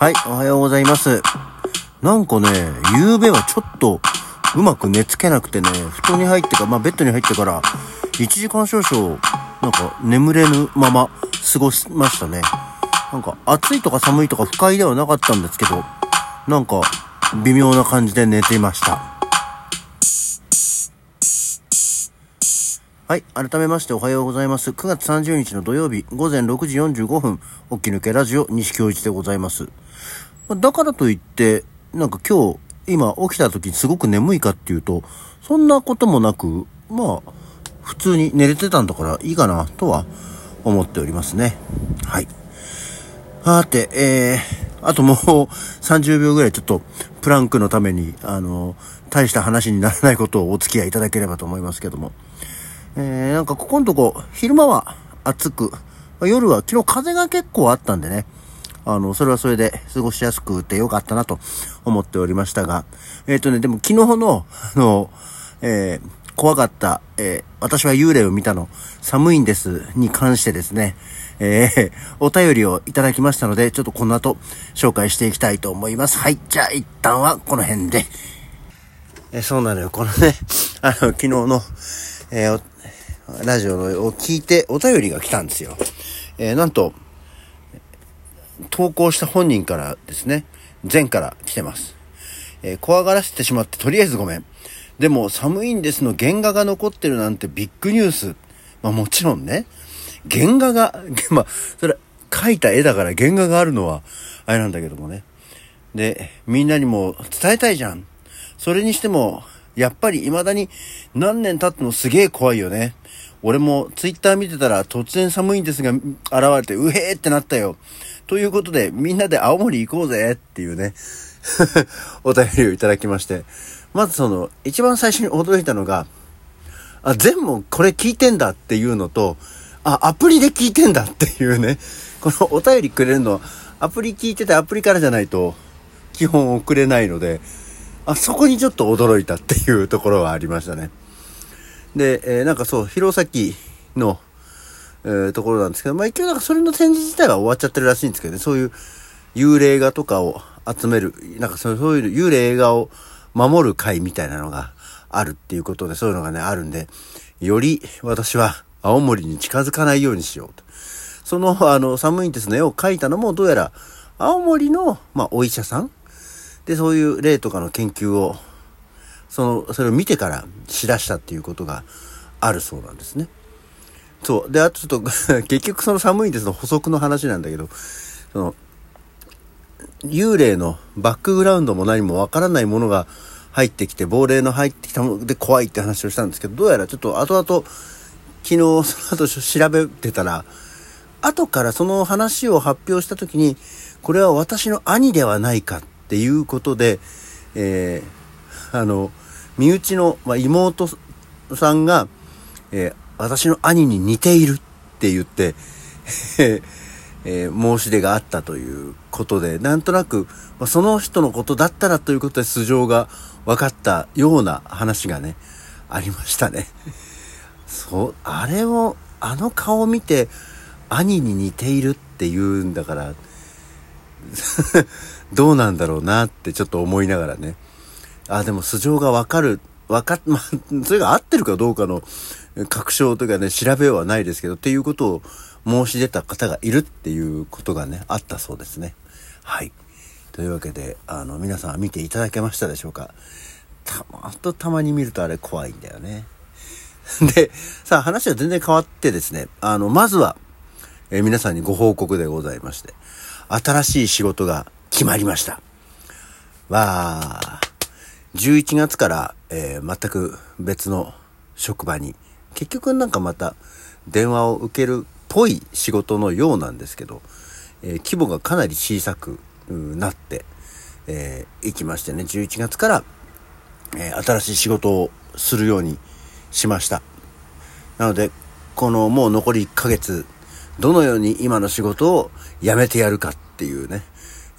はい、おはようございます。なんかね、夕べはちょっとうまく寝つけなくてね、布団に入ってか、まあベッドに入ってから、1時間少々、なんか眠れぬまま過ごしましたね。なんか暑いとか寒いとか不快ではなかったんですけど、なんか微妙な感じで寝ていました。はい。改めましておはようございます。9月30日の土曜日午前6時45分、起き抜けラジオ西京一でございます。だからといって、なんか今日、今起きた時にすごく眠いかっていうと、そんなこともなく、まあ、普通に寝れてたんだからいいかなとは思っておりますね。はい。はて、えー、あともう30秒ぐらいちょっとプランクのために、あの、大した話にならないことをお付き合いいただければと思いますけども。えー、なんかここのとこ、昼間は暑く、夜は昨日風が結構あったんでね、あの、それはそれで過ごしやすくてよかったなと思っておりましたが、えっ、とね、でも昨日の、あの、えー怖かった、えー私は幽霊を見たの、寒いんです、に関してですね、えーお便りをいただきましたので、ちょっとこの後、紹介していきたいと思います。はい、じゃあ一旦はこの辺で。えーそうなのよ、このね、あの、昨日の、えーラジオを聞いてお便りが来たんですよ。えーなんと、投稿した本人からですね、前から来てます。えー怖がらせてしまってとりあえずごめん。でも寒いんですの原画が残ってるなんてビッグニュース。まあもちろんね、原画が、まあ、それ、描いた絵だから原画があるのは、あれなんだけどもね。で、みんなにも伝えたいじゃん。それにしても、やっぱり未だに何年経ってもすげえ怖いよね。俺もツイッター見てたら突然寒いんですが現れて、うへーってなったよ。ということで、みんなで青森行こうぜっていうね、お便りをいただきまして。まずその、一番最初に驚いたのが、あ、全部これ聞いてんだっていうのと、あ、アプリで聞いてんだっていうね。このお便りくれるのは、アプリ聞いててアプリからじゃないと、基本送れないので、あそこにちょっと驚いたっていうところはありましたね。で、えーなんかそう、弘前の、えところなんですけど、まあ一応なんかそれの展示自体は終わっちゃってるらしいんですけどね、そういう幽霊画とかを集める、なんかそういう幽霊画を守る会みたいなのがあるっていうことで、そういうのがね、あるんで、より私は青森に近づかないようにしようと。その、あの、寒いんですの絵を描いたのも、どうやら、青森の、まあ、お医者さんで、そういう霊とかの研究を、その、それを見てからしだしたっていうことがあるそうなんですね。そう。で、あとちょっと、結局その寒いんですの補足の話なんだけど、その、幽霊のバックグラウンドも何もわからないものが入ってきて、亡霊の入ってきたもので怖いって話をしたんですけど、どうやらちょっと後々、昨日 その後調べてたら、後からその話を発表した時に、これは私の兄ではないかっていうことで、えー、あの、身内の、まあ、妹さんが、えー私の兄に似ているって言って、えー申し出があったということで、なんとなく、まあ、その人のことだったらということで素性が分かったような話がね、ありましたね。そう、あれを、あの顔を見て、兄に似ているって言うんだから、どうなんだろうなってちょっと思いながらね。あ、でも素性がわかる、わかっ、まあ、それが合ってるかどうかの確証というかね、調べようはないですけど、っていうことを申し出た方がいるっていうことがね、あったそうですね。はい。というわけで、あの、皆さん見ていただけましたでしょうかたまとたまに見るとあれ怖いんだよね。で、さあ話は全然変わってですね、あの、まずは、えー皆さんにご報告でございまして、新しい仕事が決まりました。わー、11月から、えー全く別の職場に、結局なんかまた電話を受けるっぽい仕事のようなんですけど、えー規模がかなり小さくなって、えーいきましてね、11月から、えー新しい仕事をするようにしました。なので、このもう残り1ヶ月、どのように今の仕事を辞めてやるかっていうね、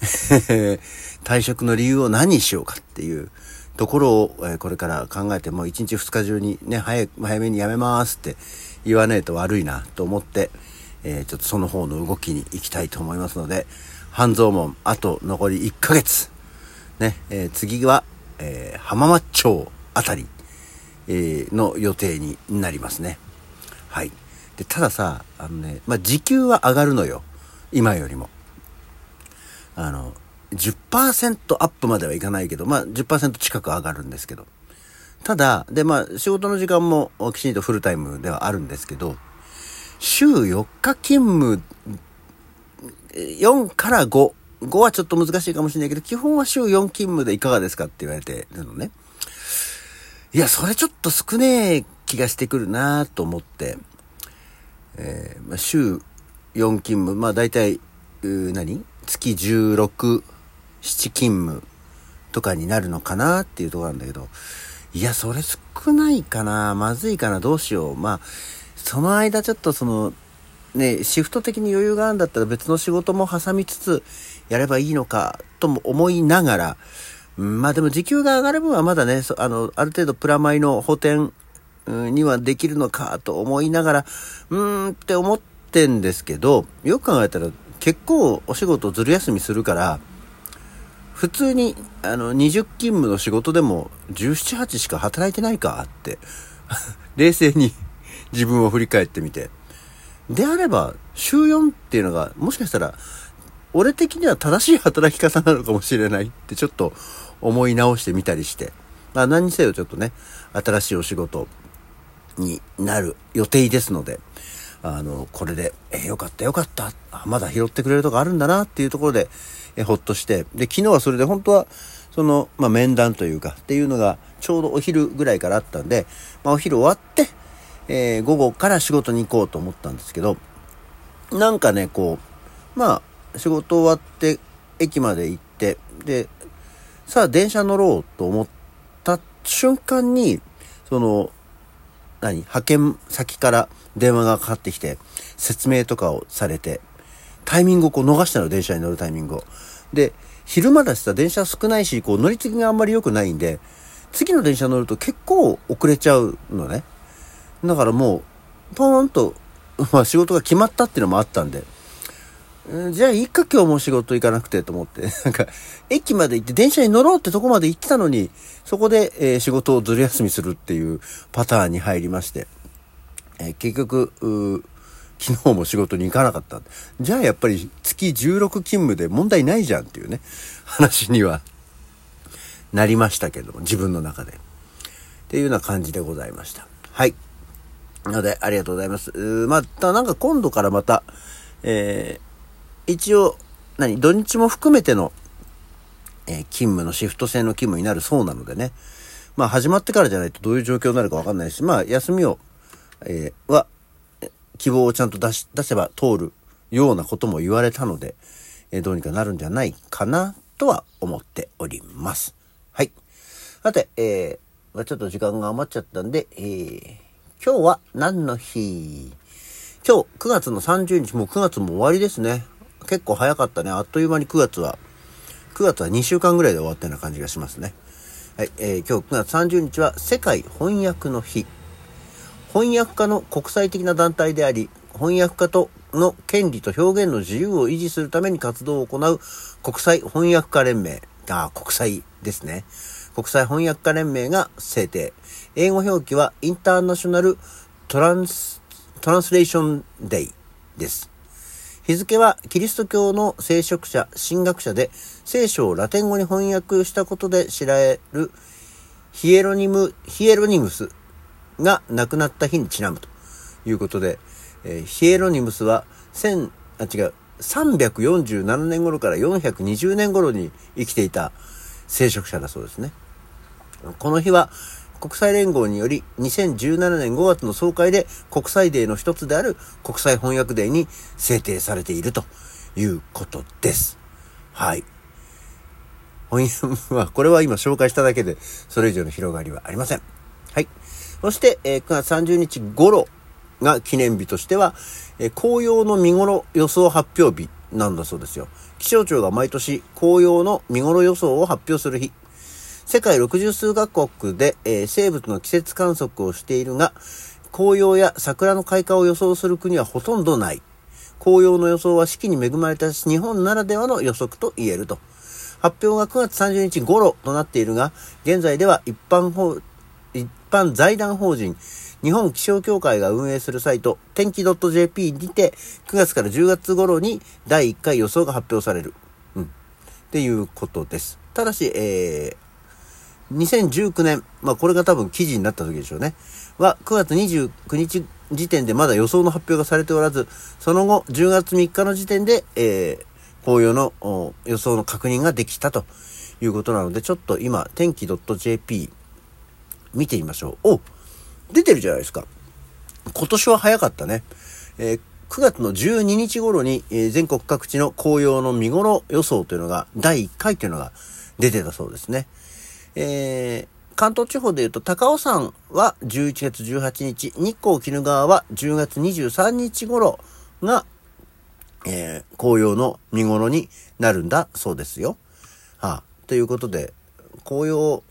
退職の理由を何にしようかっていうところを、えこれから考えて、も1日2日中にね、早い早めに辞めますって言わねえと悪いなと思って、えーちょっとその方の動きに行きたいと思いますので、半蔵門、あと残り1ヶ月。ね、えー、次は、えー、浜松町あたり、え、の予定になりますね。はい。で、たださ、あのね、まあ、時給は上がるのよ。今よりも。あの、10%アップまではいかないけど、まあ、10%近く上がるんですけど。ただ、で、まあ、仕事の時間もきちんとフルタイムではあるんですけど、週4日勤務、4から5。5はちょっと難しいかもしれないけど、基本は週4勤務でいかがですかって言われてるのね。いや、それちょっと少ねえ気がしてくるなと思って、えー、まあ、週4勤務、まあ大体、何？月16、7勤務とかになるのかなっていうとこなんだけど、いや、それ少ないかなまずいかなどうしよう。まあ、その間ちょっとその、ね、シフト的に余裕があるんだったら別の仕事も挟みつつやればいいのかとも思いながら、まあでも時給が上がる分はまだね、あの、ある程度プラマイの補填にはできるのかと思いながら、うーんって思ってんですけど、よく考えたら結構お仕事ずる休みするから、普通にあの20勤務の仕事でも17、8しか働いてないかって 冷静に自分を振り返ってみて。であれば、週4っていうのが、もしかしたら、俺的には正しい働き方なのかもしれないってちょっと思い直してみたりして。まあ何にせよちょっとね、新しいお仕事になる予定ですので、あの、これで、えー、よかったよかった。まだ拾ってくれるとこあるんだなっていうところで、え、ほっとして。で、昨日はそれで本当は、その、まあ、面談というか、っていうのが、ちょうどお昼ぐらいからあったんで、まあ、お昼終わって、えー、午後から仕事に行こうと思ったんですけど、なんかね、こう、まあ、仕事終わって、駅まで行って、で、さあ電車乗ろうと思った瞬間に、その、何派遣先から電話がかかってきて、説明とかをされて、タイミングをこう逃したの、電車に乗るタイミングを。で、昼間だしさ、電車少ないし、こう乗り継ぎがあんまり良くないんで、次の電車乗ると結構遅れちゃうのね。だからもう、ポーンと、まあ仕事が決まったっていうのもあったんで、じゃあいいか今日も仕事行かなくてと思って、なんか、駅まで行って電車に乗ろうってとこまで行ってたのに、そこで、えー、仕事をずる休みするっていうパターンに入りまして、えー、結局、昨日も仕事に行かなかった。じゃあやっぱり月16勤務で問題ないじゃんっていうね、話にはなりましたけども、自分の中で。っていうような感じでございました。はい。ので、ありがとうございます。また、なんか今度からまた、えー一応、何、土日も含めての、えー、勤務のシフト制の勤務になるそうなのでね。まあ始まってからじゃないとどういう状況になるかわかんないし、まあ休みを、えー、は、希望をちゃんと出し、出せば通るようなことも言われたので、え、どうにかなるんじゃないかなとは思っております。はい。さて、えー、ま、ちょっと時間が余っちゃったんで、えー、今日は何の日？今日9月の30日、もう9月も終わりですね。結構早かったね。あっという間に9月は、9月は2週間ぐらいで終わったような感じがしますね。はい、えー、今日9月30日は世界翻訳の日。翻訳家の国際的な団体であり、翻訳家との権利と表現の自由を維持するために活動を行う国際翻訳家連盟。あ、国際ですね。国際翻訳家連盟が制定。英語表記はインターナショナルトランス、トランスレーションデイです。日付はキリスト教の聖職者、神学者で聖書をラテン語に翻訳したことで知られるヒエロニム、ヒエロニムスが亡くなった日にちなむということで、えー、ヒエロニムスは1000、あ、違う、347年頃から420年頃に生きていた聖職者だそうですね。この日は国際連合により2017年5月の総会で国際デーの一つである国際翻訳デーに制定されているということです。はい。翻訳は、これは今紹介しただけで、それ以上の広がりはありません。はい。そして、え、9月30日頃が記念日としては、え、紅葉の見頃予想発表日なんだそうですよ。気象庁が毎年紅葉の見頃予想を発表する日。世界60数カ国で、えー、生物の季節観測をしているが、紅葉や桜の開花を予想する国はほとんどない。紅葉の予想は四季に恵まれた日本ならではの予測と言えると。発表が9月30日頃となっているが、現在では一般一般財団法人、日本気象協会が運営するサイト、天気 .jp にて、9月から10月頃に第1回予想が発表される。うん。っていうことです。ただし、えー、2019年、まあこれが多分記事になった時でしょうね。は、9月29日時点でまだ予想の発表がされておらず、その後、10月3日の時点で、えー、紅葉の予想の確認ができたということなので、ちょっと今、天気 .jp 見てみましょう。お出てるじゃないですか。今年は早かったね。えー、9月の12日頃に、えー、全国各地の紅葉の見頃予想というのが、第1回というのが出てたそうですね。えー関東地方で言うと、高尾山は11月18日、日光鬼怒川は10月23日頃が、えー、紅葉の見頃になるんだそうですよ。はあ、ということで、紅葉、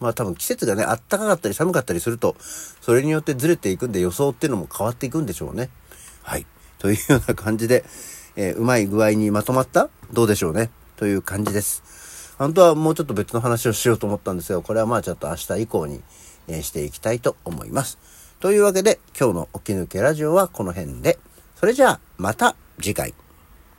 まあ多分季節がね、暖かかったり寒かったりすると、それによってずれていくんで予想っていうのも変わっていくんでしょうね。はい。というような感じで、えー、うまい具合にまとまったどうでしょうね。という感じです。本当はもうちょっと別の話をしようと思ったんですが、これはまあちょっと明日以降に、えしていきたいと思います。というわけで、今日の起き抜けラジオはこの辺で。それじゃあ、また次回。